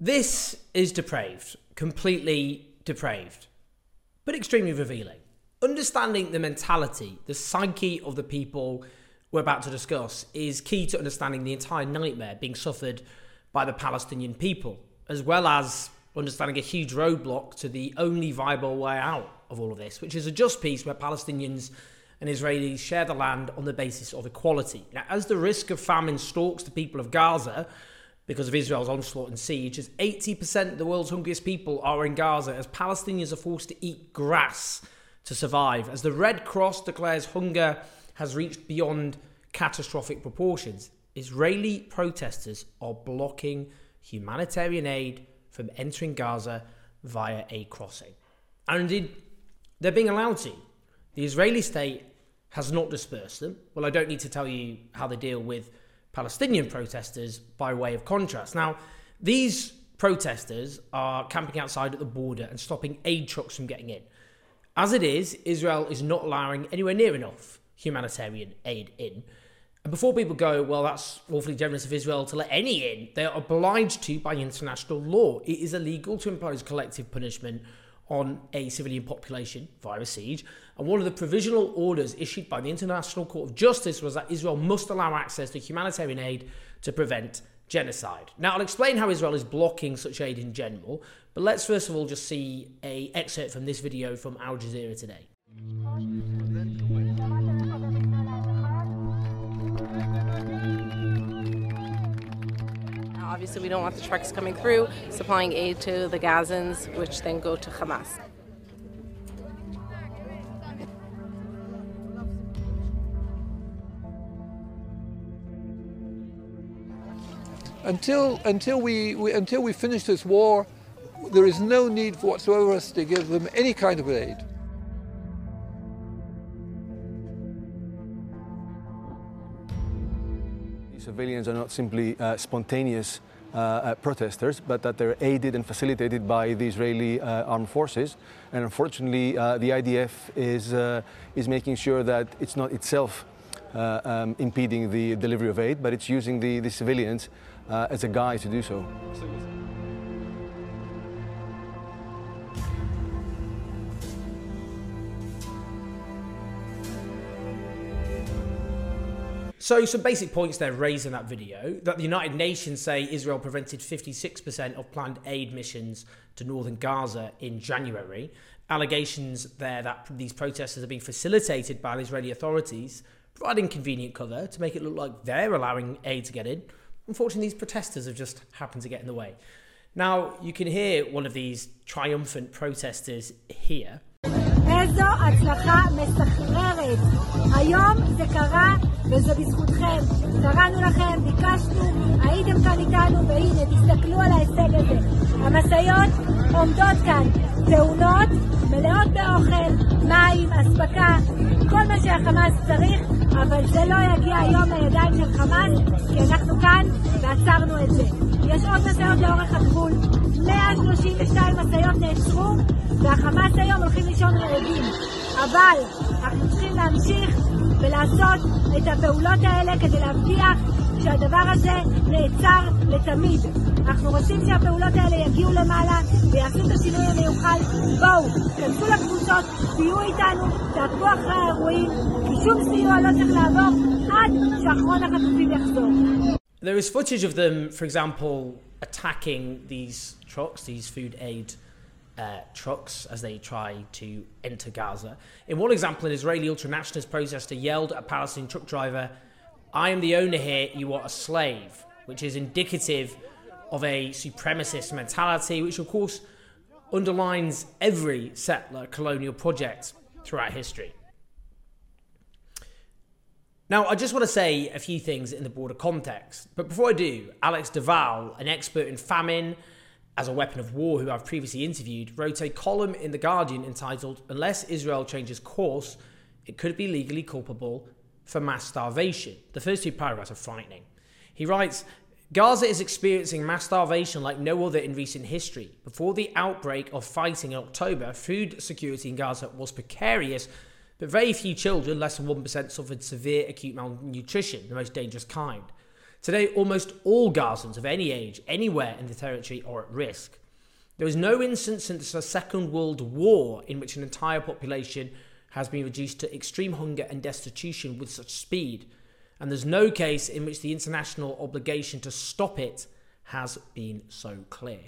This is depraved, completely depraved, but extremely revealing. Understanding the mentality, the psyche of the people we're about to discuss is key to understanding the entire nightmare being suffered by the Palestinian people, as well as understanding a huge roadblock to the only viable way out of all of this, which is a just peace where Palestinians and Israelis share the land on the basis of equality. Now, as the risk of famine stalks the people of Gaza, because of Israel's onslaught and siege, as 80% of the world's hungriest people are in Gaza, as Palestinians are forced to eat grass to survive, as the Red Cross declares hunger has reached beyond catastrophic proportions, Israeli protesters are blocking humanitarian aid from entering Gaza via a crossing. And indeed, they're being allowed to. The Israeli state has not dispersed them. Well, I don't need to tell you how they deal with Palestinian protesters by way of contrast. Now, these protesters are camping outside at the border and stopping aid trucks from getting in. As it is, Israel is not allowing anywhere near enough humanitarian aid in. And before people go, well, that's awfully generous of Israel to let any in, they are obliged to by international law. It is illegal to impose collective punishment on a civilian population via a siege. And one of the provisional orders issued by the International Court of Justice was that Israel must allow access to humanitarian aid to prevent genocide. Now, I'll explain how Israel is blocking such aid in general, but let's first of all just see a excerpt from this video from Al Jazeera today. Obviously, we don't want the trucks coming through supplying aid to the Gazans, which then go to Hamas. Until, until, we, we, until we finish this war, there is no need whatsoever us to give them any kind of aid. Civilians are not simply uh, spontaneous protesters, but that they're aided and facilitated by the Israeli uh, armed forces. And unfortunately, uh, the IDF is, uh, is making sure that it's not itself um, impeding the delivery of aid, but it's using the, the civilians as a guide to do so. So, some basic points there raised in that video that the United Nations say Israel prevented 56% of planned aid missions to northern Gaza in January. Allegations there that these protesters are being facilitated by the Israeli authorities, providing convenient cover to make it look like they're allowing aid to get in. Unfortunately, these protesters have just happened to get in the way. Now, you can hear one of these triumphant protesters here. איזו הצלחה מסחררת. היום זה קרה וזה בזכותכם. קראנו לכם, ביקשנו, הייתם כאן איתנו, והנה, תסתכלו על ההישג הזה. המשאיות עומדות כאן, תאונות, מלאות באוכל, מים, אספקה, כל מה שהחמאס צריך, אבל זה לא יגיע היום לידיים של חמאס, כי אנחנו כאן ועצרנו את זה. יש עוד משאיות לאורך הגבול, 132 משאיות נעצרו, והחמאס היום הולכים לישון רעבים. אבל אנחנו צריכים להמשיך ולעשות את הפעולות האלה כדי להבטיח שהדבר הזה נעצר לתמיד. אנחנו רוצים שהפעולות האלה יגיעו למעלה ויעשו את השינוי המיוחל. בואו, כנסו לקבוצות, תהיו איתנו, תעקבו אחרי האירועים, כי שום סיוע לא צריך לעבור עד שאחרון החטופים יחזור. There is footage of them, for example, attacking these trucks, these food aid uh, trucks, as they try to enter Gaza. In one example, an Israeli ultranationalist protester yelled at a Palestinian truck driver, I am the owner here, you are a slave, which is indicative of a supremacist mentality, which of course underlines every settler colonial project throughout history. Now, I just want to say a few things in the broader context. But before I do, Alex de Waal, an expert in famine as a weapon of war who I've previously interviewed, wrote a column in The Guardian entitled Unless Israel Changes Course, it could be legally culpable for mass starvation. The first two paragraphs are frightening. He writes Gaza is experiencing mass starvation like no other in recent history. Before the outbreak of fighting in October, food security in Gaza was precarious but very few children, less than 1%, suffered severe acute malnutrition, the most dangerous kind. Today, almost all Gazans of any age, anywhere in the territory, are at risk. There is no instance since the Second World War in which an entire population has been reduced to extreme hunger and destitution with such speed, and there's no case in which the international obligation to stop it has been so clear.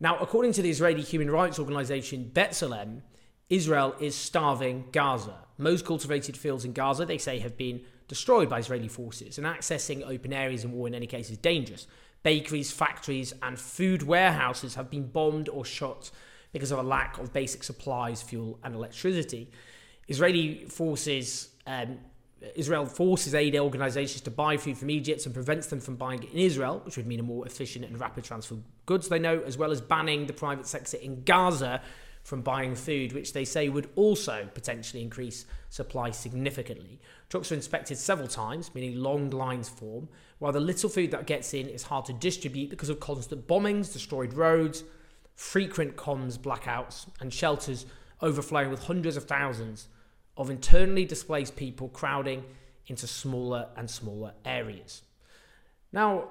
Now, according to the Israeli human rights organization B'Tselem, Israel is starving Gaza. Most cultivated fields in Gaza, they say, have been destroyed by Israeli forces, and accessing open areas in war in any case is dangerous. Bakeries, factories, and food warehouses have been bombed or shot because of a lack of basic supplies, fuel, and electricity. Israeli forces, um, Israel forces aid organizations to buy food from Egypt and prevents them from buying it in Israel, which would mean a more efficient and rapid transfer of goods, they know, as well as banning the private sector in Gaza from buying food, which they say would also potentially increase supply significantly. Trucks are inspected several times, meaning long lines form, while the little food that gets in is hard to distribute because of constant bombings, destroyed roads, frequent comms blackouts, and shelters overflowing with hundreds of thousands of internally displaced people crowding into smaller and smaller areas. Now,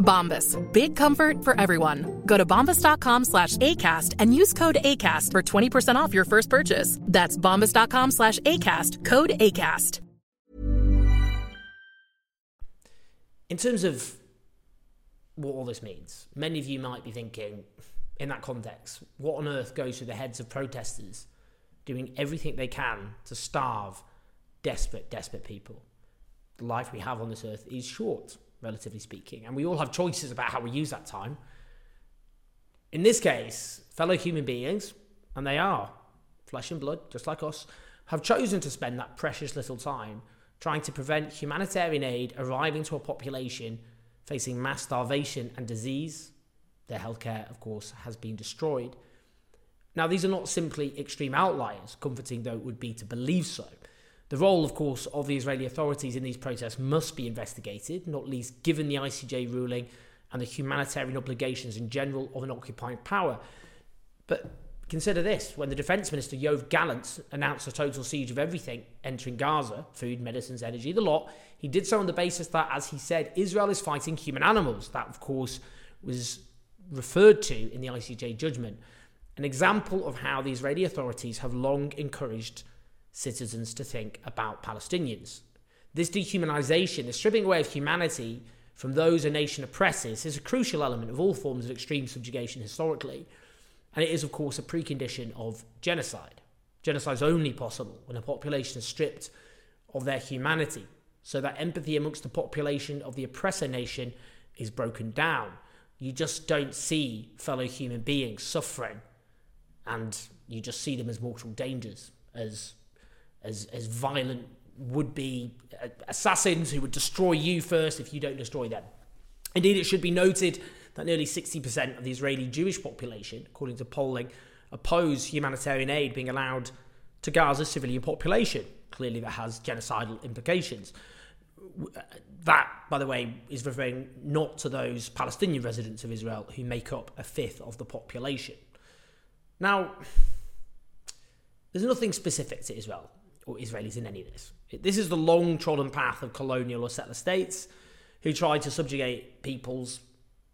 Bombas. Big comfort for everyone. Go to bombas.com slash ACAST and use code ACAST for 20% off your first purchase. That's bombas.com slash ACAST. Code ACAST. in terms of what all this means, many of you might be thinking, in that context, what on earth goes through the heads of protesters doing everything they can to starve desperate, desperate people? The life we have on this earth is short, relatively speaking, and we all have choices about how we use that time. In this case, fellow human beings, and they are flesh and blood, just like us, have chosen to spend that precious little time trying to prevent humanitarian aid arriving to a population facing mass starvation and disease. Their healthcare, of course, has been destroyed. Now, these are not simply extreme outliers, comforting though it would be to believe so. The role, of course, of the Israeli authorities in these protests must be investigated, not least given the ICJ ruling and the humanitarian obligations in general of an occupying power. But consider this when the Defence Minister Yoav Gallant announced a total siege of everything entering Gaza food, medicines, energy, the lot he did so on the basis that, as he said, Israel is fighting human animals. That, of course, was referred to in the ICJ judgment. An example of how the Israeli authorities have long encouraged citizens to think about Palestinians. This dehumanization, the stripping away of humanity from those a nation oppresses, is a crucial element of all forms of extreme subjugation historically. And it is, of course, a precondition of genocide. Genocide is only possible when a population is stripped of their humanity, so that empathy amongst the population of the oppressor nation is broken down. You just don't see fellow human beings suffering, and you just see them as mortal dangers, as as as violent would be uh, assassins who would destroy you first if you don't destroy them. Indeed, it should be noted that nearly 60% of the Israeli Jewish population, according to polling, oppose humanitarian aid being allowed to Gaza's civilian population. Clearly, that has genocidal implications. Uh, that, by the way, is referring not to those Palestinian residents of Israel who make up a fifth of the population. Now, there's nothing specific to Israel or Israelis in any of this. This is the long trodden path of colonial or settler states who try to subjugate peoples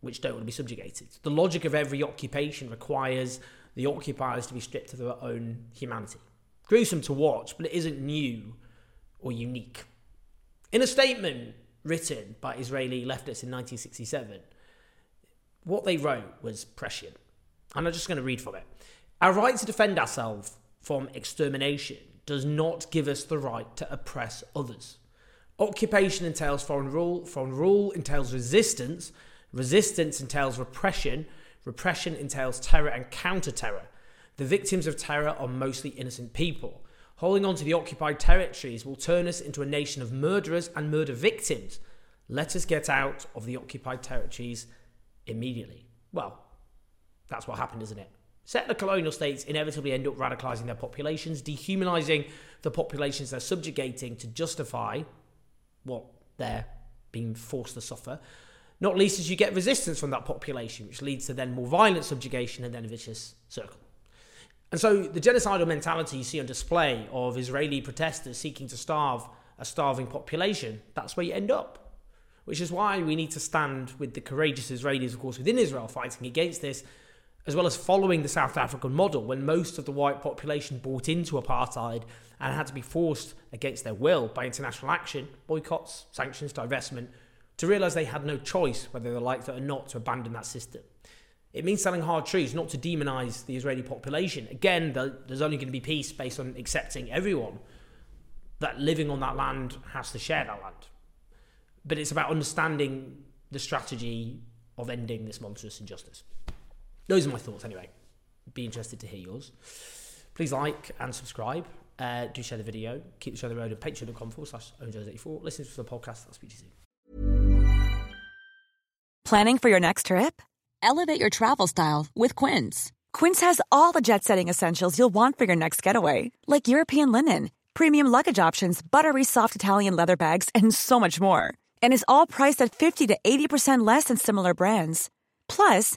which don't want to be subjugated. The logic of every occupation requires the occupiers to be stripped of their own humanity. Gruesome to watch, but it isn't new or unique. In a statement written by Israeli leftists in 1967, what they wrote was prescient. And I'm just going to read from it. Our right to defend ourselves from extermination does not give us the right to oppress others. Occupation entails foreign rule, foreign rule entails resistance, resistance entails repression, repression entails terror and counter terror. The victims of terror are mostly innocent people. Holding on to the occupied territories will turn us into a nation of murderers and murder victims. Let us get out of the occupied territories immediately. Well, that's what happened, isn't it? Settler colonial states inevitably end up radicalizing their populations, dehumanizing the populations they're subjugating to justify what they're being forced to suffer. Not least as you get resistance from that population, which leads to then more violent subjugation and then a vicious circle. And so the genocidal mentality you see on display of Israeli protesters seeking to starve a starving population, that's where you end up. Which is why we need to stand with the courageous Israelis, of course, within Israel fighting against this, as well as following the South African model when most of the white population bought into apartheid and had to be forced against their will by international action, boycotts, sanctions, divestment, to realise they had no choice whether they liked it or not to abandon that system. It means telling hard truths, not to demonise the Israeli population. Again, there's only going to be peace based on accepting everyone that living on that land has to share that land. But it's about understanding the strategy of ending this monstrous injustice. Those are my thoughts anyway. Be interested to hear yours. Please like and subscribe. Uh, do share the video. Keep the show on the road at patreon.com forward slash owenjones84. Listen to the podcast. I'll speak to you soon. Planning for your next trip? Elevate your travel style with Quince. Quince has all the jet setting essentials you'll want for your next getaway, like European linen, premium luggage options, buttery soft Italian leather bags, and so much more. And is all priced at 50 to 80% less than similar brands. Plus,